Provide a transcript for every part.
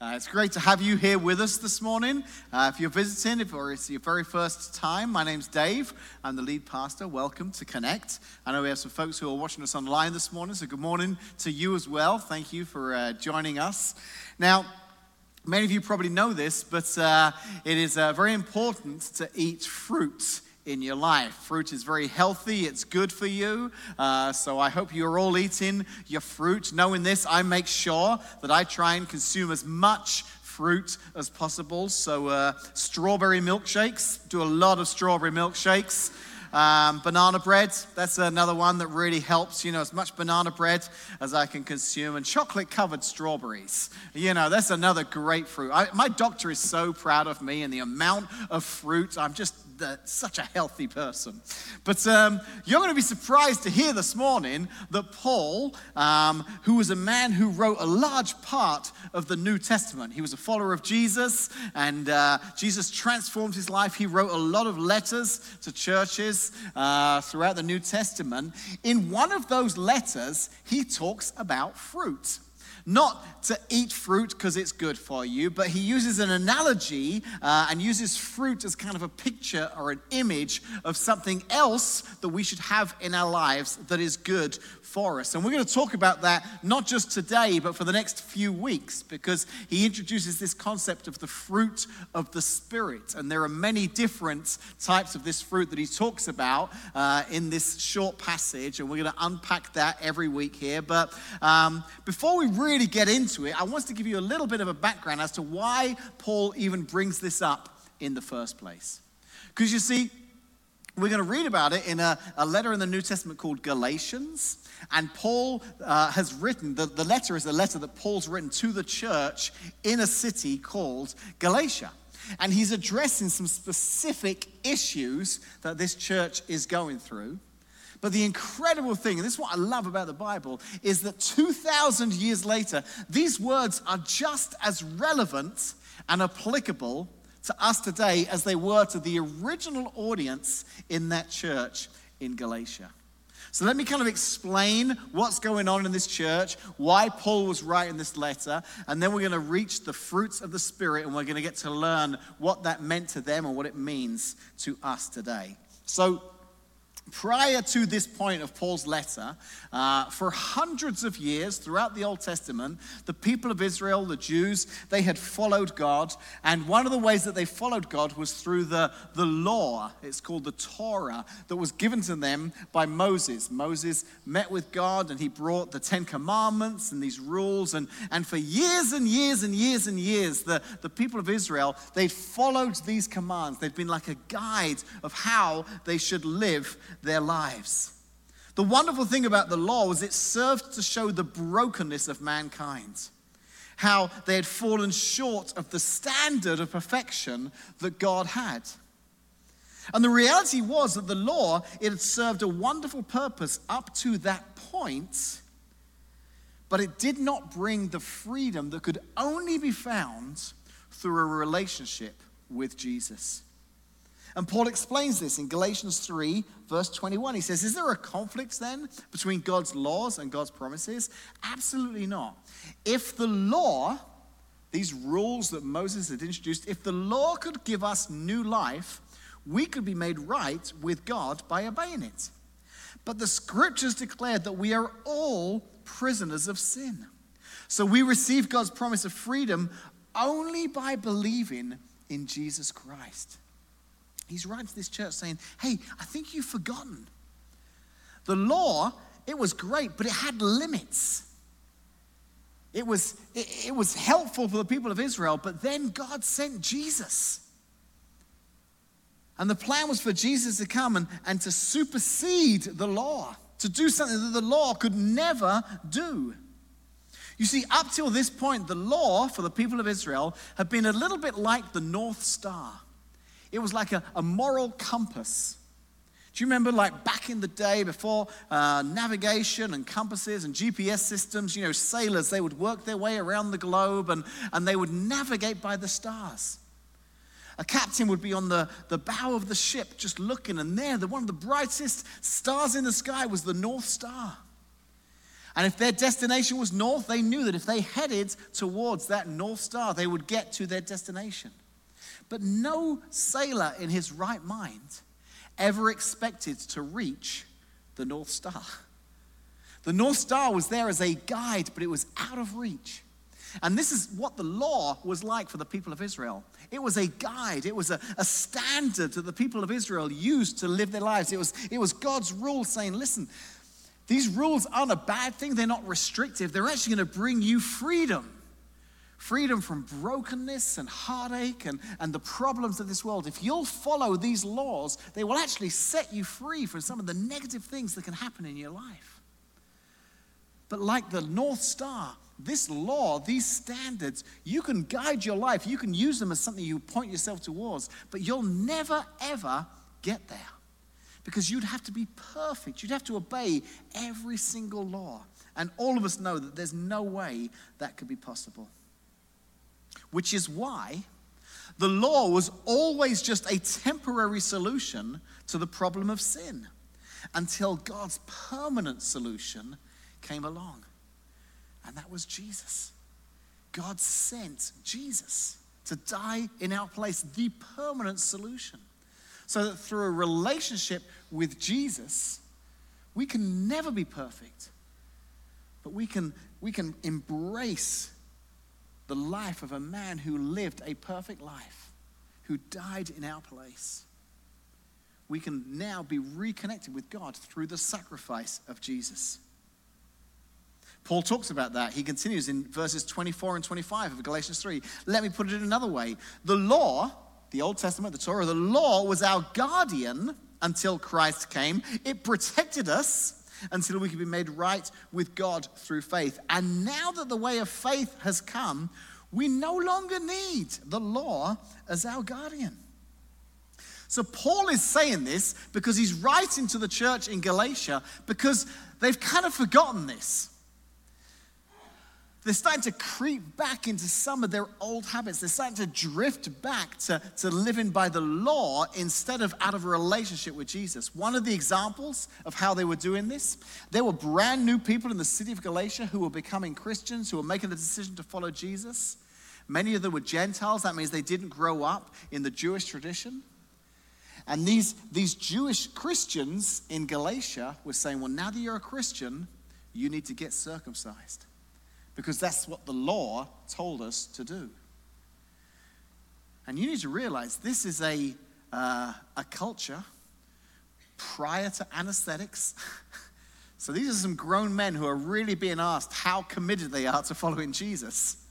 Uh, it's great to have you here with us this morning. Uh, if you're visiting, if it's your very first time, my name's Dave. I'm the lead pastor. Welcome to Connect. I know we have some folks who are watching us online this morning, so good morning to you as well. Thank you for uh, joining us. Now, many of you probably know this, but uh, it is uh, very important to eat fruit in your life. Fruit is very healthy, it's good for you. Uh, so I hope you're all eating your fruit. Knowing this, I make sure that I try and consume as much fruit as possible. So, uh, strawberry milkshakes, do a lot of strawberry milkshakes. Um, banana bread, that's another one that really helps. You know, as much banana bread as I can consume. And chocolate covered strawberries. You know, that's another great fruit. I, my doctor is so proud of me and the amount of fruit. I'm just the, such a healthy person. But um, you're going to be surprised to hear this morning that Paul, um, who was a man who wrote a large part of the New Testament, he was a follower of Jesus, and uh, Jesus transformed his life. He wrote a lot of letters to churches uh, throughout the New Testament. In one of those letters, he talks about fruit not to eat fruit because it's good for you, but he uses an analogy uh, and uses fruit as kind of a picture or an image of something else that we should have in our lives that is good for us. And we're going to talk about that not just today, but for the next few weeks, because he introduces this concept of the fruit of the Spirit. And there are many different types of this fruit that he talks about uh, in this short passage. And we're going to unpack that every week here. But um, before we really get into it, I want to give you a little bit of a background as to why Paul even brings this up in the first place. Because you see, we're going to read about it in a, a, letter in the New Testament called Galatians. And Paul uh, has written, the, the letter is a letter that Paul's written to the church in a city called Galatia. And he's addressing some specific issues that this church is going through. But the incredible thing, and this is what I love about the Bible, is that 2,000 years later, these words are just as relevant and applicable to us today as they were to the original audience in that church in Galatia. So let me kind of explain what's going on in this church, why Paul was writing this letter, and then we're going to reach the fruits of the Spirit and we're going to get to learn what that meant to them and what it means to us today. So, prior to this point of Paul's letter, uh, for hundreds of years throughout the Old Testament, the people of Israel, the Jews, they had followed God. And one of the ways that they followed God was through the, the law. It's called the Torah that was given to them by Moses. Moses met with God and he brought the Ten Commandments and these rules. And, and for years and years and years and years, the, the people of Israel, they followed these commands. They'd been like a guide of how they should live their lives. The wonderful thing about the law was it served to show the brokenness of mankind, how they had fallen short of the standard of perfection that God had. And the reality was that the law, it had served a wonderful purpose up to that point, but it did not bring the freedom that could only be found through a relationship with Jesus. And Paul explains this in Galatians 3, verse 21. He says, Is there a conflict then between God's laws and God's promises? Absolutely not. If the law, these rules that Moses had introduced, if the law could give us new life, we could be made right with God by obeying it. But the scriptures declared that we are all prisoners of sin. So we receive God's promise of freedom only by believing in Jesus Christ. He's writing to this church saying, Hey, I think you've forgotten. The law, it was great, but it had limits. It was, it, it was helpful for the people of Israel, but then God sent Jesus. And the plan was for Jesus to come and, and to supersede the law, to do something that the law could never do. You see, up till this point, the law for the people of Israel had been a little bit like the North Star. It was like a, a moral compass. Do you remember, like back in the day before uh, navigation and compasses and GPS systems, you know, sailors, they would work their way around the globe and, and they would navigate by the stars. A captain would be on the, the bow of the ship just looking, and there, the, one of the brightest stars in the sky was the North Star. And if their destination was north, they knew that if they headed towards that North Star, they would get to their destination. But no sailor in his right mind ever expected to reach the North Star. The North Star was there as a guide, but it was out of reach. And this is what the law was like for the people of Israel. It was a guide, it was a, a standard that the people of Israel used to live their lives. It was, it was God's rule saying, listen, these rules aren't a bad thing, they're not restrictive, they're actually going to bring you freedom. Freedom from brokenness and heartache and, and the problems of this world. If you'll follow these laws, they will actually set you free from some of the negative things that can happen in your life. But like the North Star, this law, these standards, you can guide your life. You can use them as something you point yourself towards, but you'll never, ever get there because you'd have to be perfect. You'd have to obey every single law. And all of us know that there's no way that could be possible. Which is why the law was always just a temporary solution to the problem of sin until God's permanent solution came along and that was Jesus. God sent Jesus to die in our place, the permanent solution. So that through a relationship with Jesus, we can never be perfect, but we can, we can embrace the life of a man who lived a perfect life, who died in our place. We can now be reconnected with God through the sacrifice of Jesus. Paul talks about that. He continues in verses 24 and 25 of Galatians 3. Let me put it another way. The law, the Old Testament, the Torah, the law was our guardian until Christ came. It protected us until we could be made right with God through faith. And now that the way of faith has come, we no longer need the law as our guardian. So, Paul is saying this because he's writing to the church in Galatia because they've kind of forgotten this. They're starting to creep back into some of their old habits. They're starting to drift back to, to living by the law instead of out of a relationship with Jesus. One of the examples of how they were doing this, there were brand new people in the city of Galatia who were becoming Christians, who were making the decision to follow Jesus. Many of them were Gentiles. That means they didn't grow up in the Jewish tradition. And these, these Jewish Christians in Galatia were saying, well, now that you're a Christian, you need to get circumcised because that's what the law told us to do. And you need to realize this is a, uh, a culture prior to anesthetics. so these are some grown men who are really being asked how committed they are to following Jesus.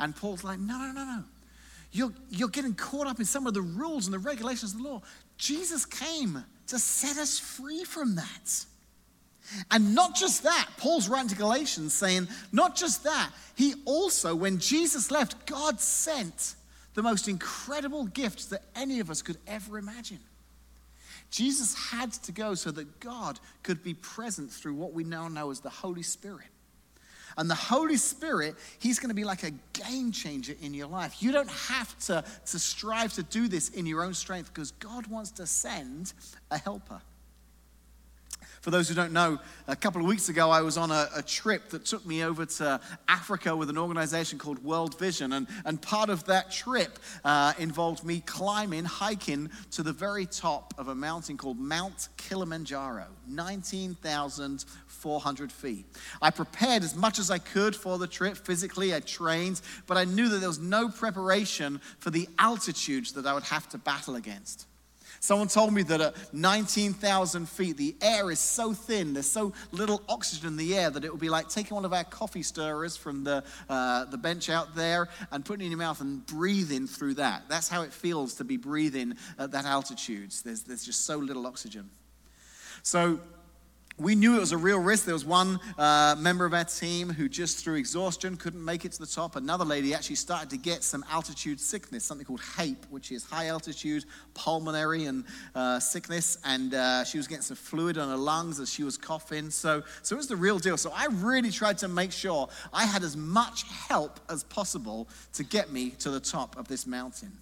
And Paul's like, no, no, no, no. You're, you're getting caught up in some of the rules and the regulations of the law. Jesus came to set us free from that. And not just that, Paul's writing to Galatians saying, not just that, he also, when Jesus left, God sent the most incredible gift that any of us could ever imagine. Jesus had to go so that God could be present through what we now know as the Holy Spirit. And the Holy Spirit, He's going to be like a game changer in your life. You don't have to, to strive to do this in your own strength because God wants to send a helper. For those who don't know, a couple of weeks ago, I was on a, a, trip that took me over to Africa with an organization called World Vision. And, and part of that trip uh, involved me climbing, hiking to the very top of a mountain called Mount Kilimanjaro, 19,400 feet. I prepared as much as I could for the trip physically, I trained, but I knew that there was no preparation for the altitudes that I would have to battle against. Someone told me that at 19,000 feet, the air is so thin, there's so little oxygen in the air that it would be like taking one of our coffee stirrers from the, uh, the bench out there and putting it in your mouth and breathing through that. That's how it feels to be breathing at that altitude. There's, there's just so little oxygen. So, we knew it was a real risk. There was one uh, member of our team who just through exhaustion couldn't make it to the top. Another lady actually started to get some altitude sickness, something called HAPE, which is high altitude pulmonary and uh, sickness. And uh, she was getting some fluid on her lungs as she was coughing. So, so it was the real deal. So I really tried to make sure I had as much help as possible to get me to the top of this mountain.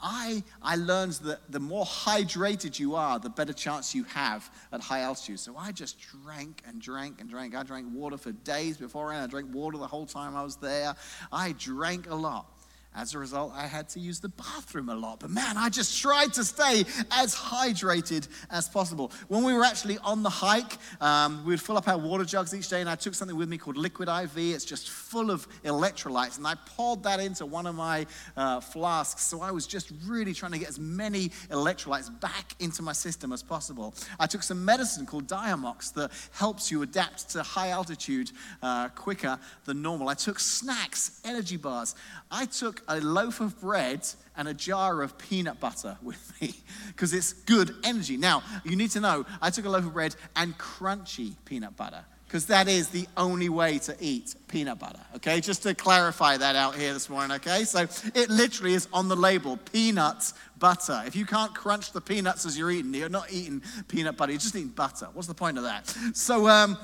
I, I learned that the more hydrated you are, the better chance you have at high altitude. So I just drank and drank and drank. I drank water for days beforehand. I drank water the whole time I was there. I drank a lot. As a result, I had to use the bathroom a lot. But man, I just tried to stay as hydrated as possible. When we were actually on the hike, um, we would fill up our water jugs each day, and I took something with me called Liquid IV. It's just full of electrolytes, and I poured that into one of my uh, flasks. So I was just really trying to get as many electrolytes back into my system as possible. I took some medicine called Diamox that helps you adapt to high altitude uh, quicker than normal. I took snacks, energy bars. I took a loaf of bread and a jar of peanut butter with me because it's good energy. Now, you need to know I took a loaf of bread and crunchy peanut butter because that is the only way to eat peanut butter, okay? Just to clarify that out here this morning, okay? So it literally is on the label peanuts butter. If you can't crunch the peanuts as you're eating, you're not eating peanut butter, you're just eating butter. What's the point of that? So, um,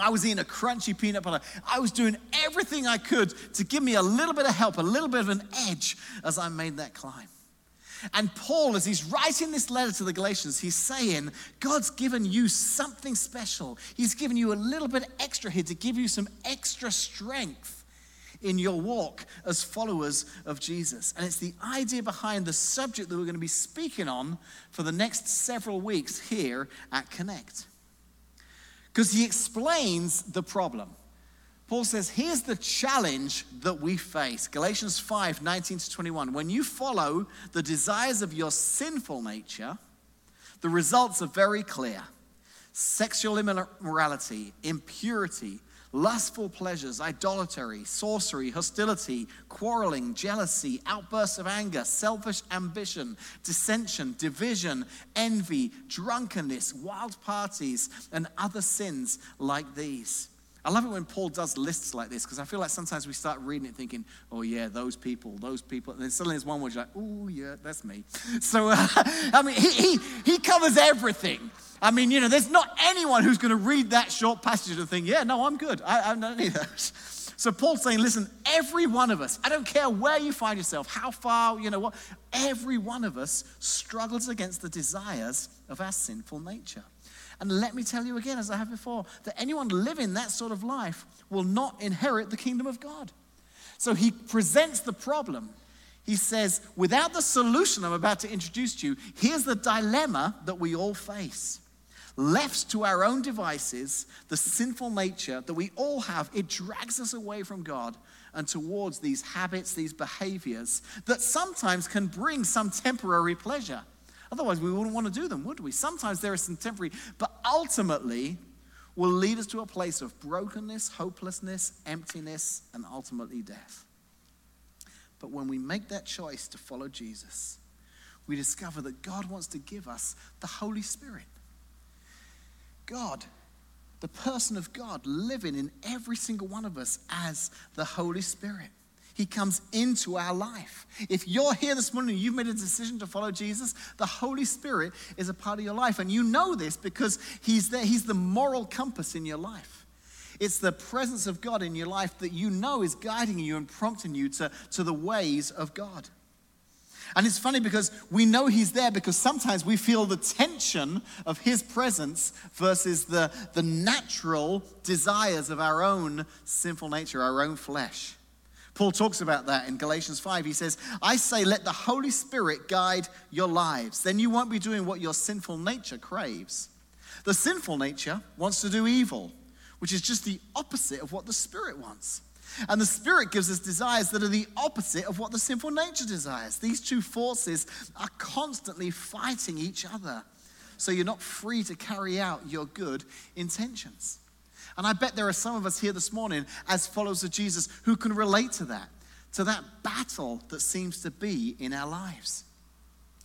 I was eating a crunchy peanut butter. I was doing everything I could to give me a little bit of help, a little bit of an edge as I made that climb. And Paul, as he's writing this letter to the Galatians, he's saying, God's given you something special. He's given you a little bit extra here to give you some extra strength in your walk as followers of Jesus. And it's the idea behind the subject that we're going to be speaking on for the next several weeks here at Connect because he explains the problem. Paul says, here's the challenge that we face. Galatians 5 19 to 21. When you follow the desires of your sinful nature, the results are very clear sexual immorality, impurity, lustful pleasures, idolatry, sorcery, hostility, quarreling, jealousy, outbursts of anger, selfish ambition, dissension, division, envy, drunkenness, wild parties, and other sins like these. I love it when Paul does lists like this because I feel like sometimes we start reading it thinking, oh, yeah, those people, those people. And then suddenly there's one word you're like, oh, yeah, that's me. So, uh, I mean, he, he, he covers everything. I mean, you know, there's not anyone who's going to read that short passage and think, yeah, no, I'm good. I, not any of those. So Paul's saying, listen, every one of us, I don't care where you find yourself, how far, you know what, every one of us struggles against the desires of our sinful nature. And let me tell you again, as I have before, that anyone living that sort of life will not inherit the kingdom of God. So he presents the problem. He says, without the solution I'm about to introduce to you, here's the dilemma that we all face. Left to our own devices, the sinful nature that we all have, it drags us away from God and towards these habits, these behaviors that sometimes can bring some temporary pleasure. Otherwise, we wouldn't want to do them, would we? Sometimes there is some temporary, but ultimately will lead us to a place of brokenness, hopelessness, emptiness, and ultimately death. But when we make that choice to follow Jesus, we discover that God wants to give us the Holy Spirit. God, the person of God, living in every single one of us as the Holy Spirit. He comes into our life. If you're here this morning and you've made a decision to follow Jesus, the Holy Spirit is a part of your life. And you know this because He's there. He's the moral compass in your life. It's the presence of God in your life that you know is guiding you and prompting you to, to the ways of God. And it's funny because we know he's there because sometimes we feel the tension of his presence versus the, the natural desires of our own sinful nature, our own flesh. Paul talks about that in Galatians 5. He says, I say, let the Holy Spirit guide your lives. Then you won't be doing what your sinful nature craves. The sinful nature wants to do evil, which is just the opposite of what the Spirit wants. And the Spirit gives us desires that are the opposite of what the sinful nature desires. These two forces are constantly fighting each other. So you're not free to carry out your good intentions. And I bet there are some of us here this morning, as followers of Jesus, who can relate to that, to that battle that seems to be in our lives.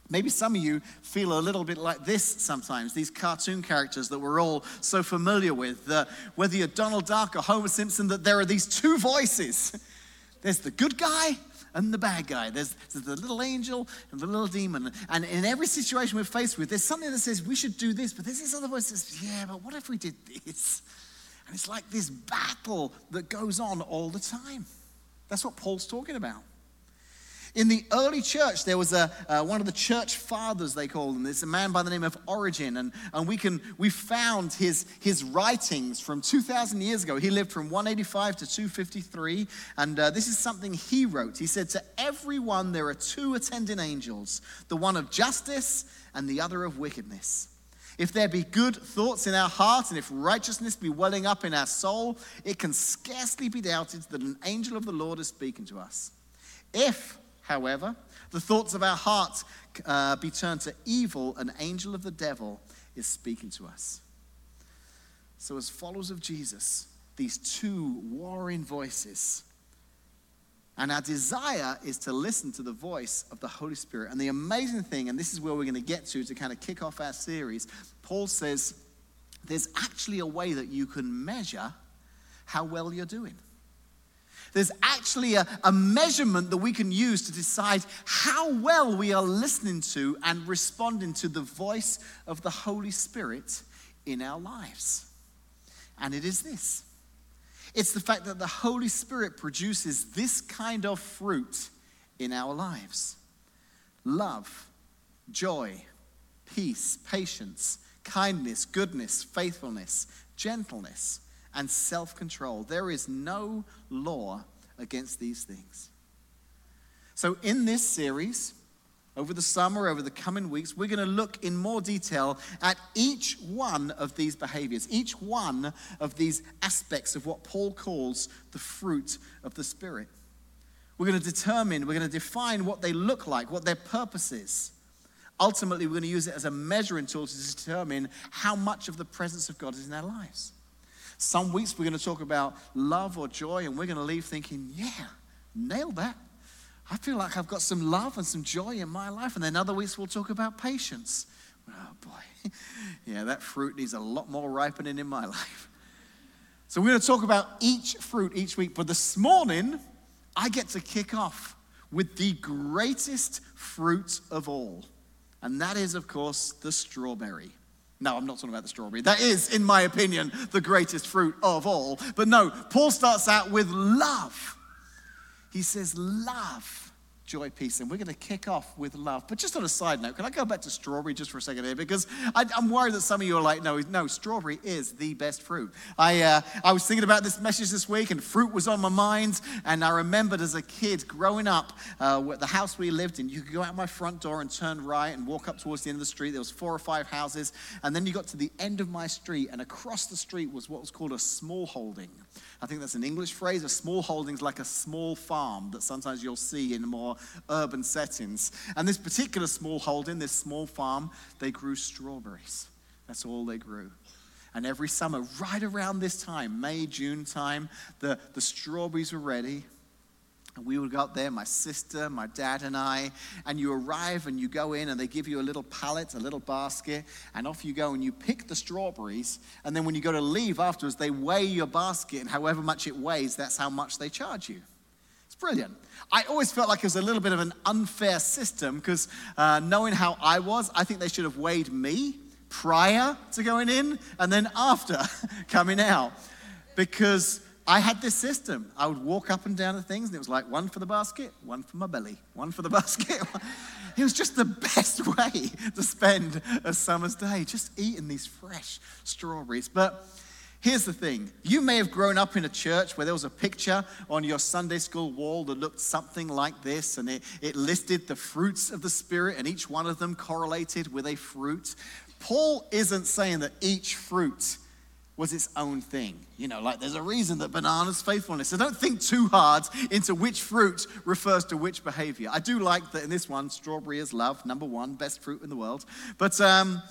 Maybe some of you feel a little bit like this sometimes, these cartoon characters that we're all so familiar with. Whether you're Donald Duck or Homer Simpson, that there are these two voices there's the good guy and the bad guy. There's, there's, the little angel and the little demon. And in every situation we're faced with, there's something that says we should do this, but there's this other voice that says, yeah, but what if we did this? And it's like this battle that goes on all the time. That's what Paul's talking about. In the early church, there was a, uh, one of the church fathers, they called him. It's a man by the name of Origen. And, and we, can, we found his, his writings from 2,000 years ago. He lived from 185 to 253. And uh, this is something he wrote. He said, To everyone there are two attending angels, the one of justice and the other of wickedness. If there be good thoughts in our heart and if righteousness be welling up in our soul, it can scarcely be doubted that an angel of the Lord is speaking to us. If, however, the thoughts of our hearts uh, be turned to evil, an angel of the devil is speaking to us. So, as followers of Jesus, these two warring voices, and our desire is to listen to the voice of the Holy Spirit. And the amazing thing, and this is where we're going to get to to kind of kick off our series, Paul says there's actually a way that you can measure how well you're doing. There's actually a, a measurement that we can use to decide how well we are listening to and responding to the voice of the Holy Spirit in our lives. And it is this it's the fact that the Holy Spirit produces this kind of fruit in our lives love, joy, peace, patience, kindness, goodness, faithfulness, gentleness and self control. There is no law against these things. So, in this series, over the summer, over the coming weeks, we're going to look in more detail at each one of these behaviors, each one of these aspects of what Paul calls the fruit of the Spirit. We're going to determine, we're going to define what they look like, what their purpose is. Ultimately, we're going to use it as a measuring tool to determine how much of the presence of God is in our lives. Some weeks we're going to talk about love or joy, and we're going to leave thinking, yeah, nailed that. I feel like I've got some love and some joy in my life. And then other weeks we'll talk about patience. Oh boy, yeah, that fruit needs a lot more ripening in my life. So we're going to talk about each fruit each week. But this morning, I get to kick off with the greatest fruit of all. And that is, of course, the strawberry. No, I'm not talking about the strawberry. That is, in my opinion, the greatest fruit of all. But no, Paul starts out with love. He says, Love joy, peace. And we're going to kick off with love. But just on a side note, can I go back to strawberry just for a second here? Because I, am worried that some of you are like, no, no, strawberry is the best fruit. I, uh, I was thinking about this message this week, and fruit was on my mind. And I remembered as a kid growing up, uh, the house we lived in, you could go out my front door and turn right and walk up towards the end of the street. There was four or five houses. And then you got to the end of my street, and across the street was what was called a small holding. I think that's an English phrase. A small holding is like a small farm that sometimes you'll see in more urban settings. And this particular small holding, this small farm, they grew strawberries. That's all they grew. And every summer, right around this time, May, June time, the, the strawberries were ready. And we would go up there, my sister, my dad, and I. And you arrive and you go in, and they give you a little pallet, a little basket, and off you go and you pick the strawberries. And then when you go to leave afterwards, they weigh your basket, and however much it weighs, that's how much they charge you. It's brilliant. I always felt like it was a little bit of an unfair system because uh, knowing how I was, I think they should have weighed me prior to going in and then after coming out because I had this system. I would walk up and down the things, and it was like one for the basket, one for my belly, one for the basket. it was just the best way to spend a summer's day, just eating these fresh strawberries. But here's the thing you may have grown up in a church where there was a picture on your Sunday school wall that looked something like this, and it, it listed the fruits of the Spirit, and each one of them correlated with a fruit. Paul isn't saying that each fruit was its own thing. You know, like there's a reason that banana's faithfulness. So don't think too hard into which fruit refers to which behavior. I do like that in this one, strawberry is love, number one, best fruit in the world. But um,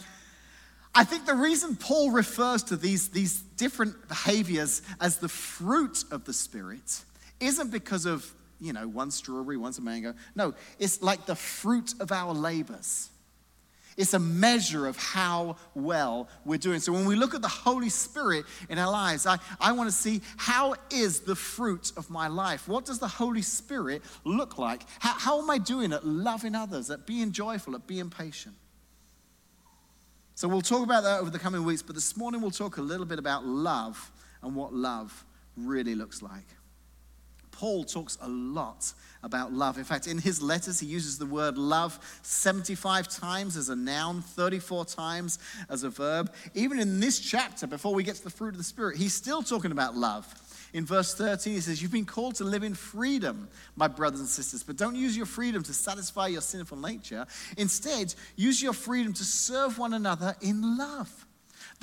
I think the reason Paul refers to these, these different behaviors as the fruit of the Spirit isn't because of, you know, one strawberry, one's a mango. No, it's like the fruit of our labors. It's a measure of how well we're doing. So when we look at the Holy Spirit in our lives, I, I want to see how is the fruit of my life? What does the Holy Spirit look like? How, how am I doing at loving others, at being joyful, at being patient? So we'll talk about that over the coming weeks, but this morning we'll talk a little bit about love and what love really looks like. Paul talks a lot about love. In fact, in his letters, he uses the word love 75 times as a noun, 34 times as a verb. Even in this chapter, before we get to the fruit of the Spirit, he's still talking about love. In verse 13, he says, You've been called to live in freedom, my brothers and sisters, but don't use your freedom to satisfy your sinful nature. Instead, use your freedom to serve one another in love.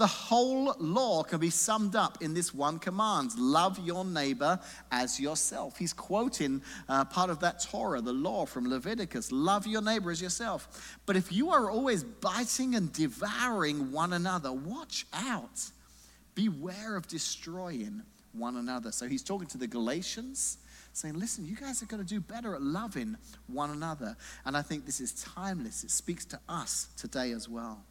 The whole law can be summed up in this one command love your neighbor as yourself. He's quoting uh, part of that Torah, the law from Leviticus love your neighbor as yourself. But if you are always biting and devouring one another, watch out. Beware of destroying one another. So he's talking to the Galatians saying, listen, you guys are going to do better at loving one another. And I think this is timeless. It speaks to us today as well.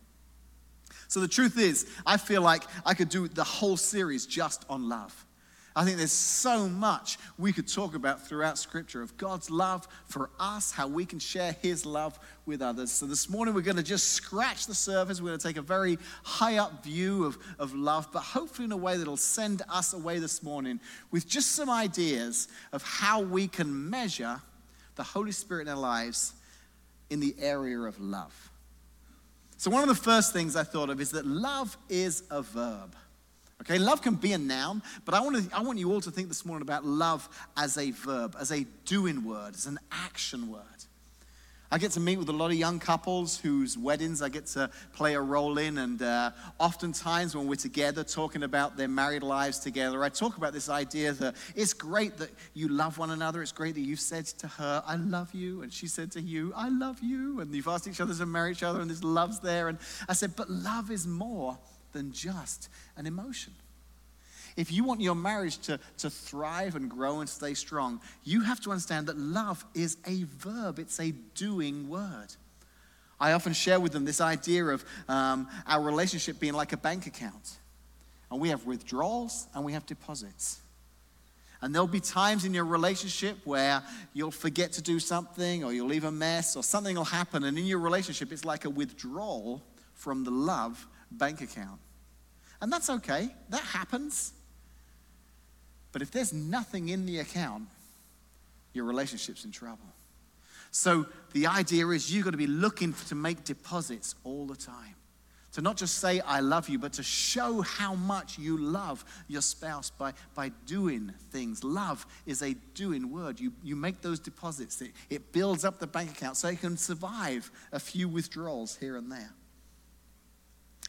So the truth is, I feel like I could do the whole series just on love. I think there's so much we could talk about throughout Scripture of God's love for us, how we can share His love with others. So this morning we're going to just scratch the surface. We're going to take a very high up view of, of love, but hopefully in a way that'll send us away this morning with just some ideas of how we can measure the Holy Spirit in our lives in the area of love. So, one of the first things I thought of is that love is a verb. Okay, love can be a noun, but I want, to, I want you all to think this morning about love as a verb, as a doing word, as an action word. I get to meet with a lot of young couples whose weddings I get to play a role in. And uh, oftentimes, when we're together talking about their married lives together, I talk about this idea that it's great that you love one another. It's great that you've said to her, I love you. And she said to you, I love you. And you've asked each other to marry each other, and this love's there. And I said, but love is more than just an emotion. If you want your marriage to, to thrive and grow and stay strong, you have to understand that love is a verb, it's a doing word. I often share with them this idea of um, our relationship being like a bank account. And we have withdrawals and we have deposits. And there'll be times in your relationship where you'll forget to do something or you'll leave a mess or something will happen. And in your relationship, it's like a withdrawal from the love bank account. And that's okay, that happens. But if there's nothing in the account, your relationship's in trouble. So the idea is you've got to be looking to make deposits all the time. To not just say, I love you, but to show how much you love your spouse by, by doing things. Love is a doing word. You, you make those deposits, it, it builds up the bank account so you can survive a few withdrawals here and there.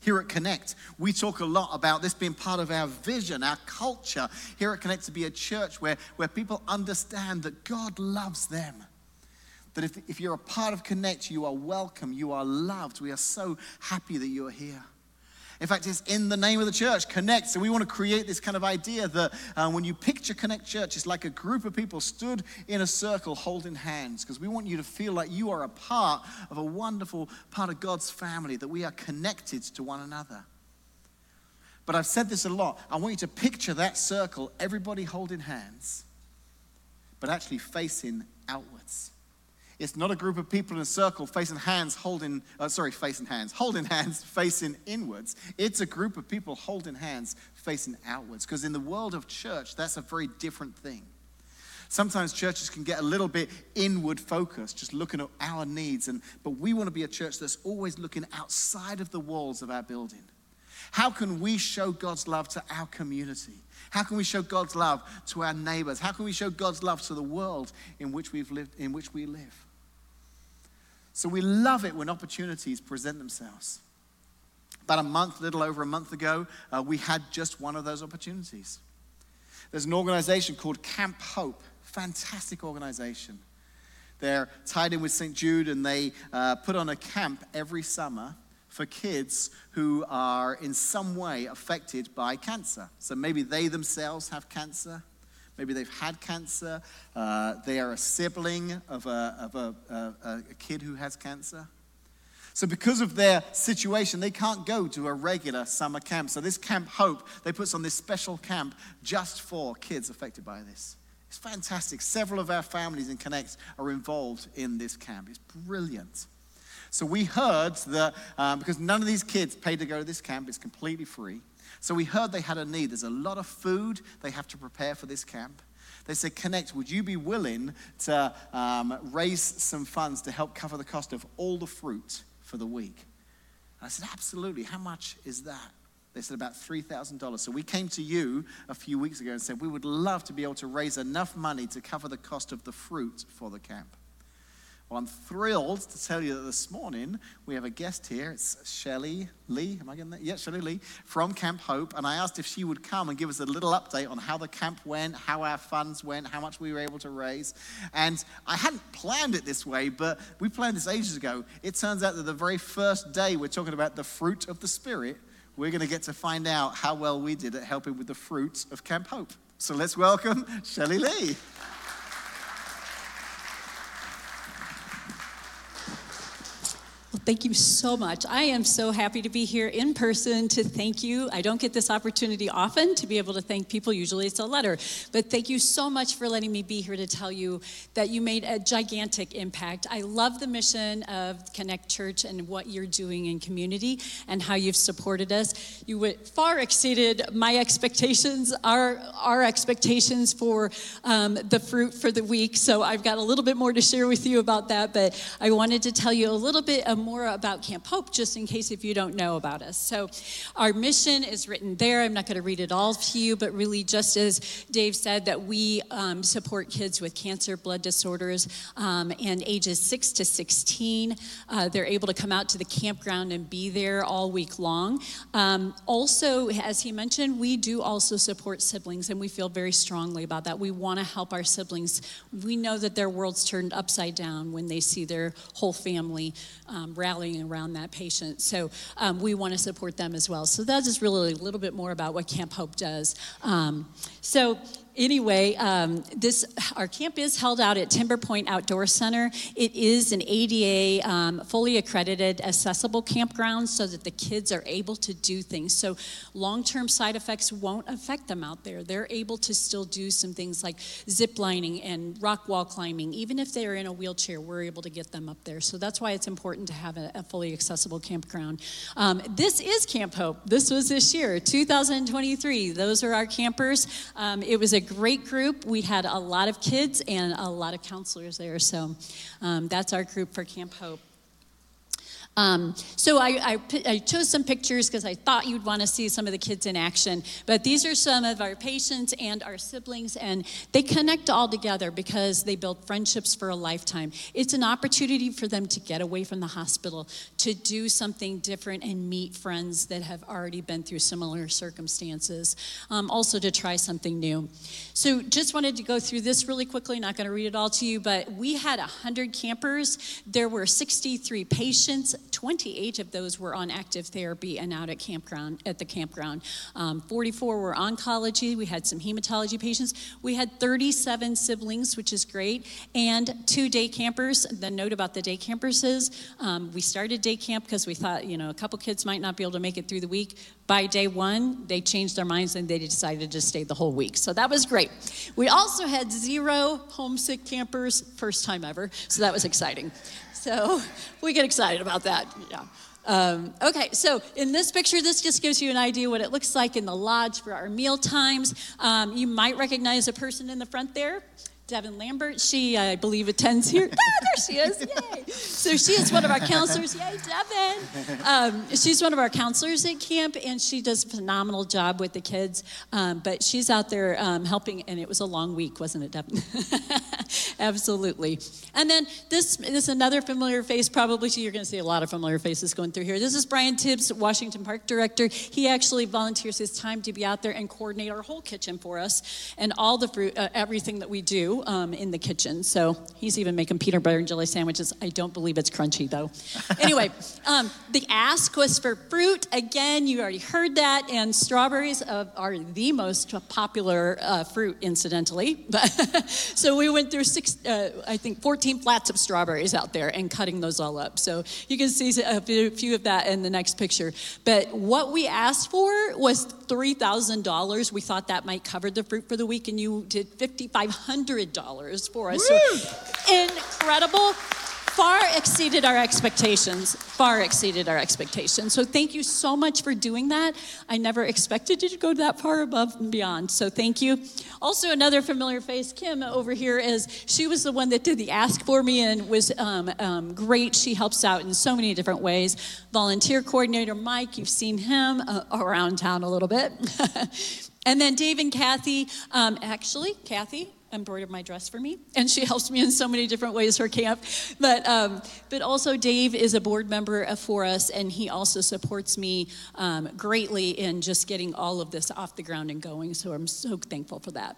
Here at Connect, we talk a lot about this being part of our vision, our culture. Here at Connect to be a church where, where people understand that God loves them. That if, if you're a part of Connect, you are welcome, you are loved. We are so happy that you're here. In fact, it's in the name of the church, Connect. So we want to create this kind of idea that uh, when you picture Connect Church, it's like a group of people stood in a circle holding hands because we want you to feel like you are a part of a wonderful part of God's family, that we are connected to one another. But I've said this a lot. I want you to picture that circle, everybody holding hands, but actually facing outwards. It's not a group of people in a circle facing hands, holding, uh, sorry, facing hands, holding hands, facing inwards. It's a group of people holding hands, facing outwards. Because in the world of church, that's a very different thing. Sometimes churches can get a little bit inward focused, just looking at our needs. And, but we want to be a church that's always looking outside of the walls of our building. How can we show God's love to our community? How can we show God's love to our neighbors? How can we show God's love to the world in which we've lived, in which we live? So we love it when opportunities present themselves. About a month, little over a month ago, uh, we had just one of those opportunities. There's an organization called Camp Hope, fantastic organization. They're tied in with St. Jude and they uh, put on a camp every summer for kids who are in some way affected by cancer. So maybe they themselves have cancer, Maybe they've had cancer. Uh, they are a sibling of, a, of a, a, a kid who has cancer. So, because of their situation, they can't go to a regular summer camp. So, this Camp Hope, they put on this special camp just for kids affected by this. It's fantastic. Several of our families in Connect are involved in this camp. It's brilliant. So, we heard that um, because none of these kids paid to go to this camp, it's completely free. So we heard they had a need. There's a lot of food they have to prepare for this camp. They said, Connect, would you be willing to um, raise some funds to help cover the cost of all the fruit for the week? And I said, Absolutely. How much is that? They said about $3,000. So we came to you a few weeks ago and said, We would love to be able to raise enough money to cover the cost of the fruit for the camp. Well, I'm thrilled to tell you that this morning we have a guest here. It's Shelley Lee. Am I getting that? Yeah, Shelley Lee from Camp Hope. And I asked if she would come and give us a little update on how the camp went, how our funds went, how much we were able to raise. And I hadn't planned it this way, but we planned this ages ago. It turns out that the very first day we're talking about the fruit of the Spirit, we're going to get to find out how well we did at helping with the fruits of Camp Hope. So let's welcome Shelley Lee. Well, thank you so much. I am so happy to be here in person to thank you. I don't get this opportunity often to be able to thank people. Usually it's a letter. But thank you so much for letting me be here to tell you that you made a gigantic impact. I love the mission of Connect Church and what you're doing in community and how you've supported us. You far exceeded my expectations, our, our expectations for um, the fruit for the week. So I've got a little bit more to share with you about that. But I wanted to tell you a little bit more about Camp Hope, just in case if you don't know about us. So, our mission is written there. I'm not going to read it all to you, but really, just as Dave said, that we um, support kids with cancer, blood disorders, um, and ages 6 to 16. Uh, they're able to come out to the campground and be there all week long. Um, also, as he mentioned, we do also support siblings, and we feel very strongly about that. We want to help our siblings. We know that their world's turned upside down when they see their whole family um, rallying around that patient. So um, we want to support them as well. So that is just really a little bit more about what Camp Hope does. Um, so anyway, um, this our camp is held out at Timber Point Outdoor Center. It is an ADA um, fully accredited, accessible campground, so that the kids are able to do things. So long-term side effects won't affect them out there. They're able to still do some things like zip lining and rock wall climbing. Even if they're in a wheelchair, we're able to get them up there. So that's why it's important to have a, a fully accessible campground. Um, this is Camp Hope. This was this year, 2023. Those are our campers. Um, it was a great group. We had a lot of kids and a lot of counselors there. So um, that's our group for Camp Hope. Um, so I, I, I, chose some pictures because I thought you'd want to see some of the kids in action. But these are some of our patients and our siblings, and they connect all together because they build friendships for a lifetime. It's an opportunity for them to get away from the hospital, to do something different and meet friends that have already been through similar circumstances, um, also to try something new. So just wanted to go through this really quickly, not going to read it all to you, but we had 100 campers. There were 63 patients, 28 of those were on active therapy and out at campground at the campground. Um, 44 were oncology. We had some hematology patients. We had 37 siblings, which is great, and two day campers. The note about the day campers is um, we started day camp because we thought you know a couple kids might not be able to make it through the week. By day one, they changed their minds and they decided to stay the whole week. So that was great. We also had zero homesick campers, first time ever. So that was exciting. So we get excited about that. Yeah. Um, okay, so in this picture, this just gives you an idea what it looks like in the lodge for our meal times. Um, you might recognize a person in the front there. Devin Lambert. She, I believe, attends here. ah, there she is. Yay. So she is one of our counselors. Yay, Devin. Um, she's one of our counselors at camp, and she does a phenomenal job with the kids. Um, but she's out there um, helping, and it was a long week, wasn't it, Devin? Absolutely. And then this, this is another familiar face, probably. You're going to see a lot of familiar faces going through here. This is Brian Tibbs, Washington Park Director. He actually volunteers his time to be out there and coordinate our whole kitchen for us and all the fruit, uh, everything that we do um, in the kitchen. So he's even making peanut butter and jelly sandwiches. I don't believe it's crunchy though. anyway, um, the ask was for fruit. Again, you already heard that. And strawberries uh, are the most popular uh, fruit, incidentally. But so we went through six, uh, I think, 14 flats of strawberries out there and cutting those all up. So you can see a few of that in the next picture. But what we asked for was $3,000. We thought that might cover the fruit for the week, and you did 5,500 $100 for us. So incredible. far exceeded our expectations, far exceeded our expectations. So thank you so much for doing that. I never expected you to go that far above and beyond. So thank you. Also, another familiar face, Kim over here, is she was the one that did the ask for me and was um, um, great. She helps out in so many different ways. Volunteer coordinator Mike, you've seen him uh, around town a little bit. and then Dave and Kathy, um, actually, Kathy, embroidered my dress for me, and she helps me in so many different ways for camp. But um, but also Dave is a board member of for us, and he also supports me um, greatly in just getting all of this off the ground and going. So I'm so thankful for that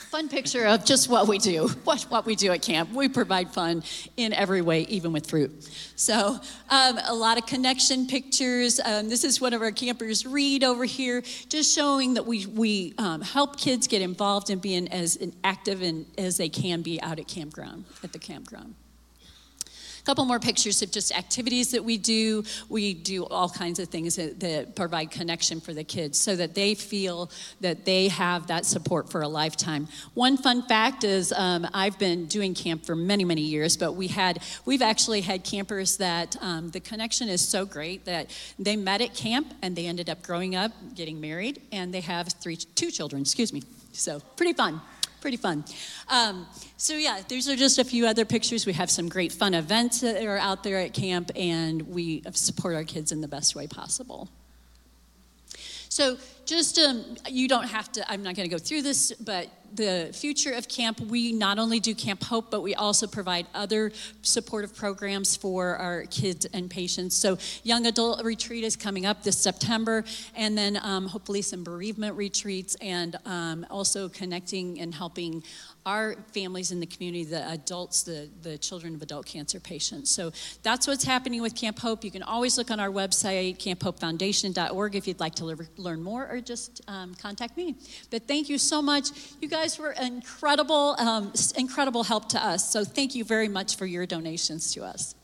fun picture of just what we do, what, what we do at camp. We provide fun in every way, even with fruit. So, um, a lot of connection pictures. Um, this is one of our campers, Reed, over here, just showing that we, we um, help kids get involved and being as active and, as they can be out at campground, at the campground. A couple more pictures of just activities that we do. We do all kinds of things that, that provide connection for the kids so that they feel that they have that support for a lifetime. One fun fact is um, I've been doing camp for many, many years, but we had we've actually had campers that um, the connection is so great that they met at camp and they ended up growing up, getting married, and they have three, two children. Excuse me. So pretty fun pretty fun. Um, so, yeah, these are just a few other pictures. We have some great fun events that are out there at camp, and we support our kids in the best way possible. So, just um, you don't have to, I'm not going to go through this, but the future of camp, we not only do Camp Hope, but we also provide other supportive programs for our kids and patients. So, Young Adult Retreat is coming up this September, and then um, hopefully some bereavement retreats, and um, also connecting and helping our families in the community, the adults, the, the children of adult cancer patients. So that's what's happening with Camp Hope. You can always look on our website, camphopefoundation.org, if you'd like to learn more or just um, contact me. But thank you so much. You guys were incredible, um, incredible help to us. So thank you very much for your donations to us.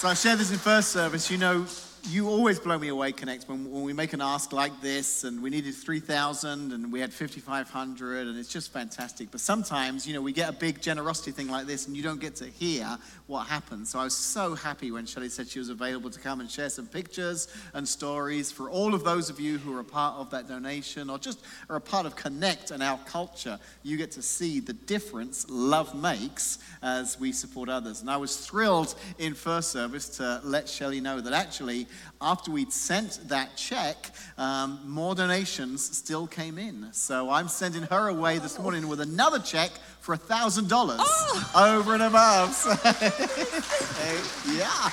So I shared this in first service. You know, you always blow me away, Connect, when, when we make an ask like this, and we needed 3,000 and we had 5,500, and it's just fantastic. But sometimes, you know, we get a big generosity thing like this, and you don't get to hear what happens. So I was so happy when Shelley said she was available to come and share some pictures and stories for all of those of you who are a part of that donation or just are a part of Connect and our culture. You get to see the difference love makes as we support others. And I was thrilled in first service to let Shelley know that actually after we'd sent that check, um, more donations still came in. So I'm sending her away this morning with another check for $1,000 oh. over and above. So, yeah.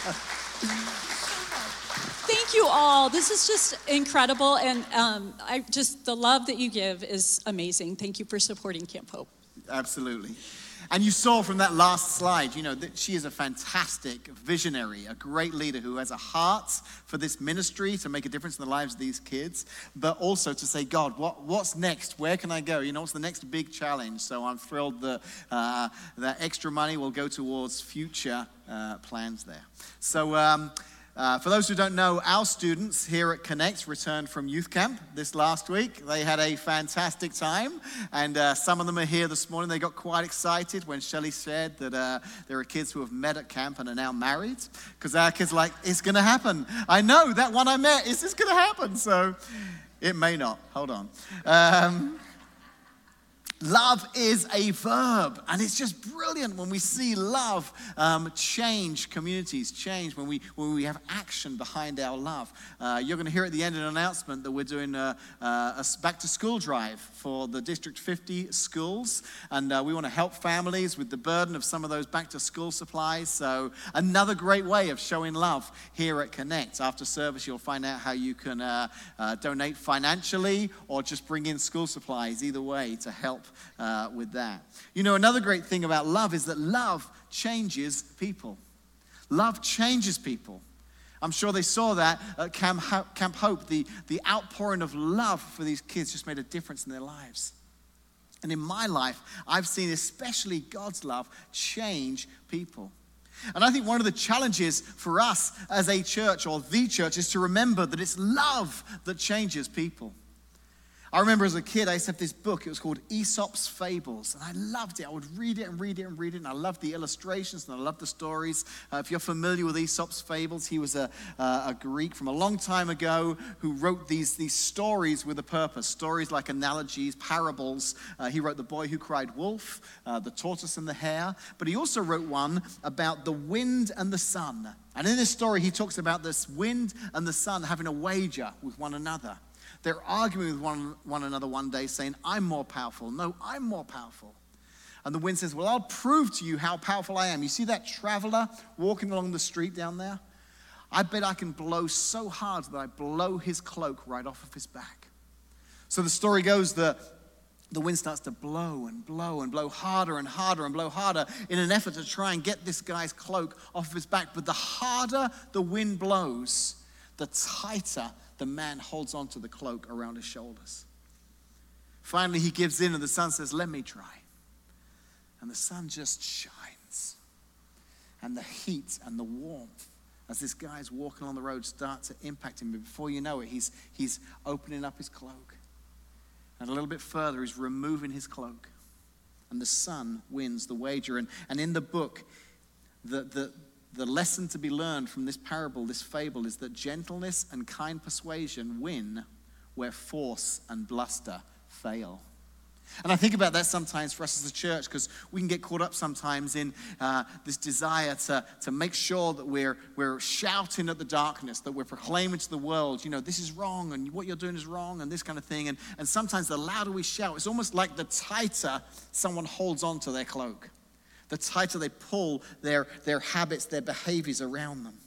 Thank you all. This is just incredible. And um, I just, the love that you give is amazing. Thank you for supporting Camp Hope. Absolutely. And you saw from that last slide, you know, that she is a fantastic visionary, a great leader who has a heart for this ministry to make a difference in the lives of these kids, but also to say, God, what, what's next? Where can I go? You know, what's the next big challenge? So I'm thrilled that uh, that extra money will go towards future uh, plans there. So, um, uh, for those who don't know, our students here at Connect returned from youth camp this last week. They had a fantastic time, and uh, some of them are here this morning. They got quite excited when Shelley said that uh, there are kids who have met at camp and are now married, because our kids are like, it's going to happen. I know that one I met, is this going to happen? So it may not. Hold on. Um, Love is a verb, and it's just brilliant when we see love um, change communities, change when we, when we have action behind our love. Uh, you're going to hear at the end an announcement that we're doing a, a back to school drive for the District 50 schools, and uh, we want to help families with the burden of some of those back to school supplies. So, another great way of showing love here at Connect. After service, you'll find out how you can uh, uh donate financially or just bring in school supplies, either way, to help uh, with that. You know, another great thing about love is that love changes people. Love changes people. I'm sure they saw that at Camp, Camp Hope. The, the outpouring of love for these kids just made a difference in their lives. And in my life, I've seen especially God's love change people. And I think one of the challenges for us as a church or the church is to remember that it's love that changes people. I remember as a kid, I used to have this book. It was called Aesop's Fables. And I loved it. I would read it and read it and read it. And I loved the illustrations and I loved the stories. Uh, if you're familiar with Aesop's Fables, he was a, uh, a Greek from a long time ago who wrote these, these stories with a purpose stories like analogies, parables. Uh, he wrote The Boy Who Cried Wolf, uh, The Tortoise and the Hare. But he also wrote one about the wind and the sun. And in this story, he talks about this wind and the sun having a wager with one another. They're arguing with one, one another one day, saying, I'm more powerful. No, I'm more powerful. And the wind says, Well, I'll prove to you how powerful I am. You see that traveler walking along the street down there? I bet I can blow so hard that I blow his cloak right off of his back. So the story goes that the wind starts to blow and blow and blow harder and harder and blow harder in an effort to try and get this guy's cloak off of his back. But the harder the wind blows, the tighter the man holds onto the cloak around his shoulders. Finally, he gives in, and the sun says, Let me try. And the sun just shines. And the heat and the warmth as this guy's walking on the road start to impact him. But before you know it, he's, he's opening up his cloak. And a little bit further, he's removing his cloak. And the sun wins the wager. And, and in the book, the, the, the lesson to be learned from this parable, this fable, is that gentleness and kind persuasion win where force and bluster fail. And I think about that sometimes for us as a church because we can get caught up sometimes in uh, this desire to, to make sure that we're, we're shouting at the darkness, that we're proclaiming to the world, you know, this is wrong and what you're doing is wrong and this kind of thing. And, and sometimes the louder we shout, it's almost like the tighter someone holds on to their cloak the tighter they pull their, their habits, their behaviors around them.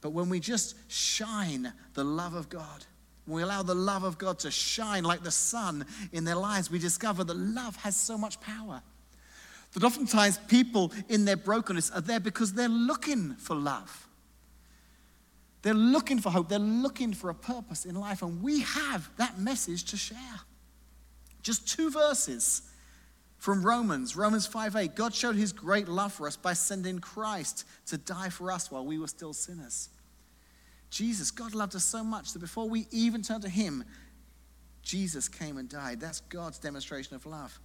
But when we just shine the love of God, when we allow the love of God to shine like the sun in their lives, we discover that love has so much power. That oftentimes people in their brokenness are there because they're looking for love. They're looking for hope. They're looking for a purpose in life. And we have that message to share. Just two verses from Romans, Romans 5:8, God showed his great love for us by sending Christ to die for us while we were still sinners. Jesus, God loved us so much that before we even turned to him, Jesus came and died. That's God's demonstration of love.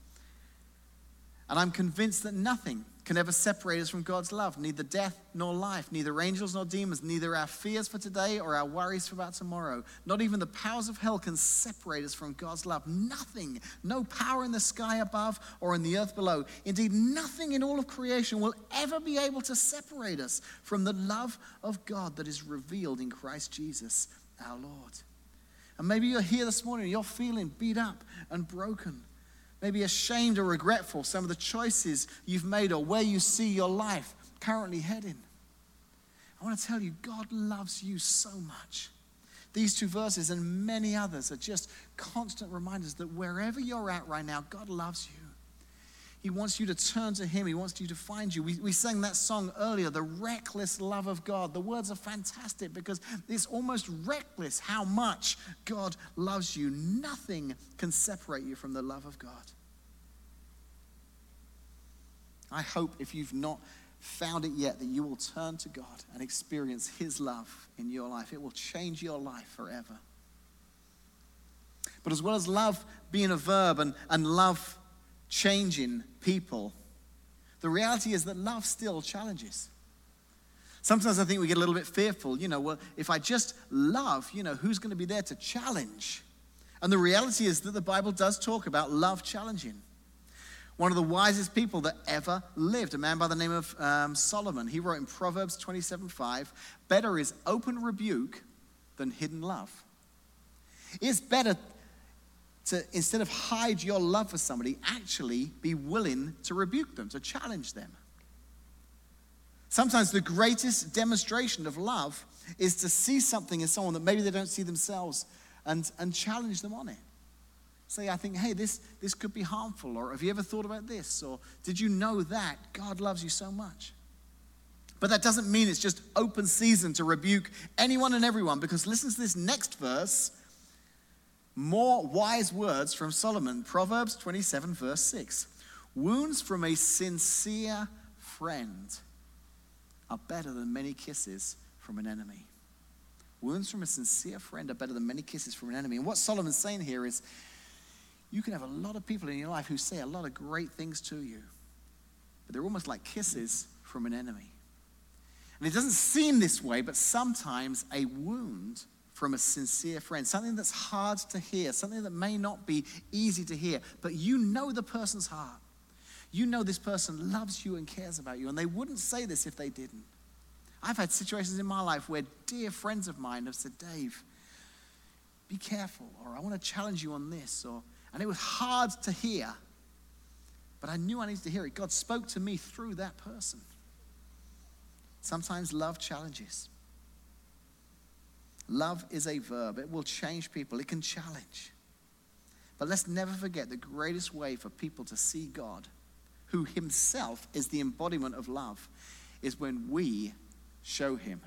And I'm convinced that nothing can ever separate us from God's love, neither death nor life, neither angels nor demons, neither our fears for today or our worries for about tomorrow. Not even the powers of hell can separate us from God's love. Nothing, no power in the sky above or in the earth below. Indeed, nothing in all of creation will ever be able to separate us from the love of God that is revealed in Christ Jesus our Lord. And maybe you're here this morning, you're feeling beat up and broken maybe ashamed or regretful some of the choices you've made or where you see your life currently heading. I want to tell you, God loves you so much. These two verses and many others are just constant reminders that wherever you're at right now, God loves you. He wants you to turn to Him. He wants you to find you. We, we sang that song earlier, The Reckless Love of God. The words are fantastic because it's almost reckless how much God loves you. Nothing can separate you from the love of God. I hope if you've not found it yet that you will turn to God and experience His love in your life. It will change your life forever. But as well as love being a verb and, and love changing people, the reality is that love still challenges. Sometimes I think we get a little bit fearful, you know, well, if I just love, you know, who's going to be there to challenge? And the reality is that the Bible does talk about love challenging. One of the wisest people that ever lived, a man by the name of um, Solomon, he wrote in Proverbs 27 5, better is open rebuke than hidden love. It's better to, instead of hide your love for somebody, actually be willing to rebuke them, to challenge them. Sometimes the greatest demonstration of love is to see something in someone that maybe they don't see themselves and, and challenge them on it. Say, I think, hey, this, this could be harmful, or have you ever thought about this? Or did you know that God loves you so much? But that doesn't mean it's just open season to rebuke anyone and everyone, because listen to this next verse more wise words from Solomon, Proverbs 27, verse 6. Wounds from a sincere friend are better than many kisses from an enemy. Wounds from a sincere friend are better than many kisses from an enemy. And what Solomon's saying here is you can have a lot of people in your life who say a lot of great things to you, but they're almost like kisses from an enemy. And it doesn't seem this way, but sometimes a wound from a sincere friend, something that's hard to hear, something that may not be easy to hear, but you know the person's heart. You know this person loves you and cares about you, and they wouldn't say this if they didn't. I've had situations in my life where dear friends of mine have said, Dave, be careful, or I want to challenge you on this, or and it was hard to hear, but I knew I needed to hear it. God spoke to me through that person. Sometimes love challenges. Love is a verb, it will change people, it can challenge. But let's never forget the greatest way for people to see God, who himself is the embodiment of love, is when we show him.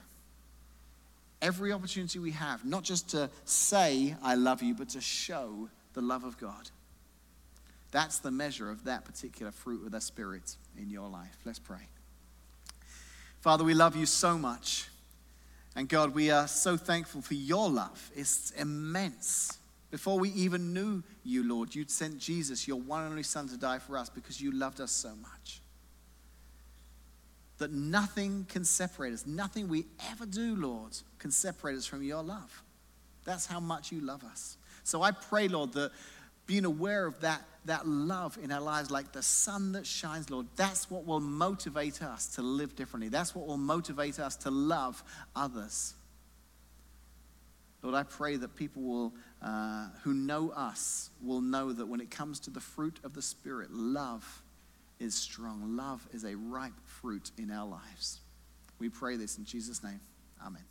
Every opportunity we have, not just to say, I love you, but to show the love of God. That's the measure of that particular fruit of the Spirit in your life. Let's pray. Father, we love you so much. And God, we are so thankful for your love. It's immense. Before we even knew you, Lord, you'd sent Jesus, your one and only Son, to die for us because you loved us so much. That nothing can separate us. Nothing we ever do, Lord, can separate us from your love. That's how much you love us. So I pray, Lord, that being aware of that, that love in our lives, like the sun that shines, Lord, that's what will motivate us to live differently. That's what will motivate us to love others. Lord, I pray that people will, uh, who know us will know that when it comes to the fruit of the Spirit, love is strong. Love is a ripe fruit in our lives. We pray this in Jesus' name. Amen.